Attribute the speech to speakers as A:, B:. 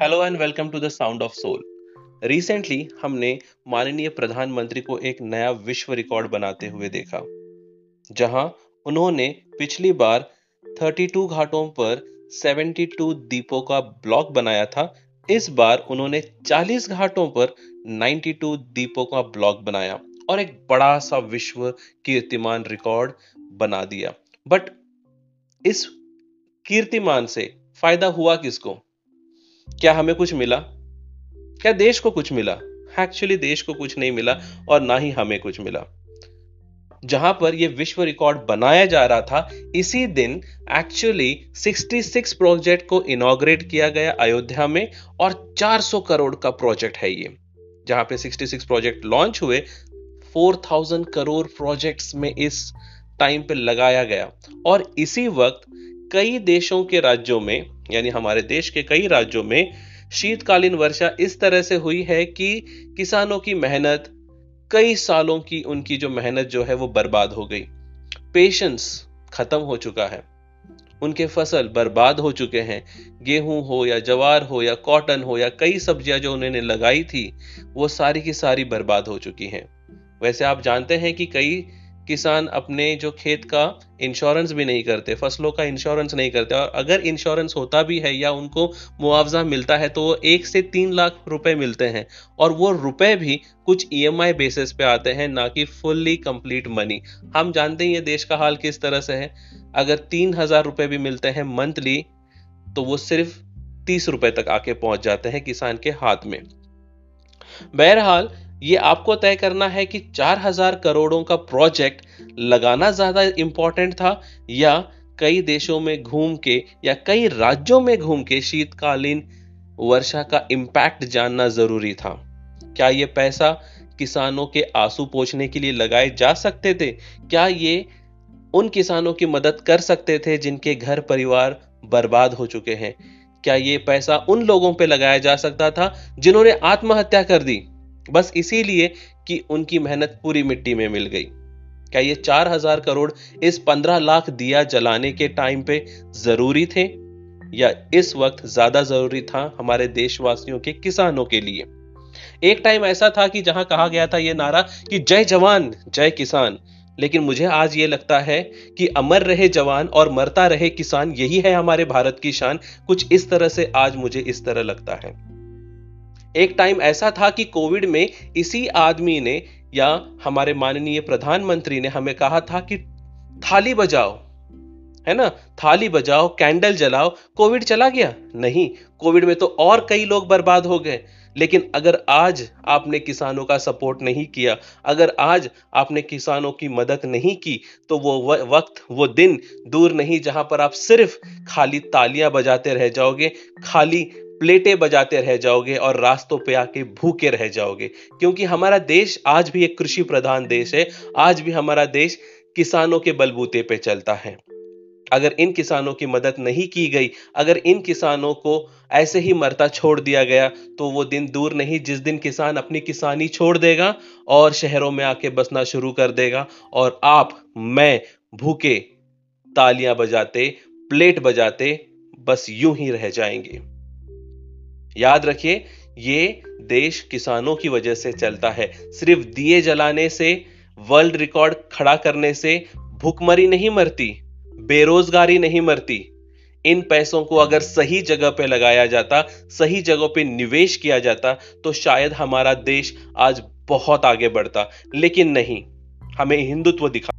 A: Hello and welcome to the sound of soul recently हमने माननीय प्रधानमंत्री को एक नया विश्व रिकॉर्ड बनाते हुए देखा, जहाँ उन्होंने पिछली बार 32 घाटों पर 72 दीपों का ब्लॉक बनाया था। इस बार उन्होंने 40 घाटों पर 92 दीपों का ब्लॉक बनाया और एक बड़ा सा विश्व कीर्तिमान रिकॉर्ड बना दिया। बट इस कीर्तिमान से फ़ायदा हुआ किसको? क्या हमें कुछ मिला? क्या देश को कुछ मिला? एक्चुअली देश को कुछ नहीं मिला और ना ही हमें कुछ मिला। जहाँ पर यह विश्व रिकॉर्ड बनाया जा रहा था, इसी दिन एक्चुअली 66 प्रोजेक्ट को इनॉग्रेट किया गया अयोध्या में और 400 करोड़ का प्रोजेक्ट है ये। जहाँ पे 66 प्रोजेक्ट लॉन्च हुए 4000 करोड़ प्रोजेक्ट्स में इस टाइम पे लगाया गया। और इसी वक्त कई देशों के राज्यों में, यानी हमारे देश के कई राज्यों में शीतकालीन वर्षा इस तरह से हुई है कि किसानों की मेहनत, कई सालों की उनकी जो मेहनत जो है वो बर्बाद हो गई। पेशेंस खत्म हो चुका है। उनके फ़सल बर्बाद हो चुके हैं। गेहूँ हो या जवार हो या कॉटन हो या कई सब्ज़ियाँ जो उन्होंने लगाई थी, वो सारी की सारी बर्बाद हो चुकी हैं। वैसे आप जानते हैं कि कई किसान अपने जो खेत का इंश्योरेंस भी नहीं करते, फ़सलों का इंश्योरेंस नहीं करते। और अगर इंश्योरेंस होता भी है या उनको मुआवजा मिलता है तो वो एक से तीन लाख रुपए मिलते हैं। और वो रुपए भी कुछ ईएमआई e बेसिस पे आते हैं, ना कि फुल्ली कंप्लीट मनी हम जानते हैं ये देश का हाल किस तरह से है। अगर तीन हज़ार रुपए भी मिलते हैं मंथली तो वो सिर्फ़ तीस रुपए तक आके पहुँच जाते हैं किसान के हाथ में। बहरहाल ये आपको तय करना है कि चार हज़ार करोड़ों का प्रोजेक्ट लगाना ज़्यादा इंपॉर्टेंट था या कई देशों में घूम के या कई राज्यों में घूम के शीतकालीन वर्षा का इम्पैक्ट जानना ज़रूरी था। क्या ये पैसा किसानों के आँसू पोछने के लिए लगाए जा सकते थे? क्या ये उन किसानों की मदद कर सकते थे जिनके घर परिवार बर्बाद हो चुके हैं? क्या ये पैसा उन लोगों पे लगाया जा सकता था जिन्होंने आत्महत्या कर दी? बस इसीलिए कि उनकी मेहनत पूरी मिट्टी में मिल गई। क्या ये चार हज़ार करोड़ इस पंद्रह लाख दिया जलाने के टाइम पे ज़रूरी थे? या इस वक्त ज़्यादा ज़रूरी था हमारे देशवासियों के किसानों के लिए? एक टाइम ऐसा था कि जहाँ कहा गया था यह नारा कि जय जवान, जय किसान। लेकिन मुझे आज ये लगता है कि अमर रहे जवान और मरता रहे किसान यही है हमारे भारत की शान। कुछ इस तरह से आज मुझे इस तरह लगता है। एक टाइम ऐसा था कि कोविड में इसी आदमी ने या हमारे माननीय प्रधानमंत्री ने हमें कहा था कि थाली बजाओ, है ना? थाली बजाओ कैंडल जलाओ कोविड चला गया? नहीं कोविड में तो और कई लोग बर्बाद हो गए। लेकिन अगर आज आपने किसानों का सपोर्ट नहीं किया, अगर आज आपने किसानों की मदद नहीं की तो वो, वक्त, वो दिन दूर नहीं जहाँ पर आप सिर्फ़ खाली तालियाँ बजाते रह जाओगे, खाली प्लेटें बजाते रह जाओगे और रास्तों पे आके भूखे रह जाओगे। क्योंकि हमारा देश आज भी एक कृषि प्रधान देश है, आज भी हमारा देश किसानों के बलबूते पे चलता है। अगर इन किसानों की मदद नहीं की गई, अगर इन किसानों को ऐसे ही मरता छोड़ दिया गया तो वो दिन दूर नहीं, जिस दिन किसान अपनी किसानी छोड़ देगा और शहरों में आके बसना शुरू कर देगा और आप, मैं, भूखे तालियाँ बजाते, प्लेट बजाते, बस यूँ ही रह जाएँगे। याद रखिए, ये देश किसानों की वजह से चलता है। सिर्फ़ दिए जलाने से, वर्ल्ड रिकॉर्ड खड़ा करने से भूखमरी नहीं मरती, बेरोजगारी नहीं मरती। इन पैसों को अगर सही जगह पे लगाया जाता, सही जगह पे निवेश किया जाता तो शायद हमारा देश आज बहुत आगे बढ़ता। लेकिन नहीं, हमें हिंदुत्व दिखा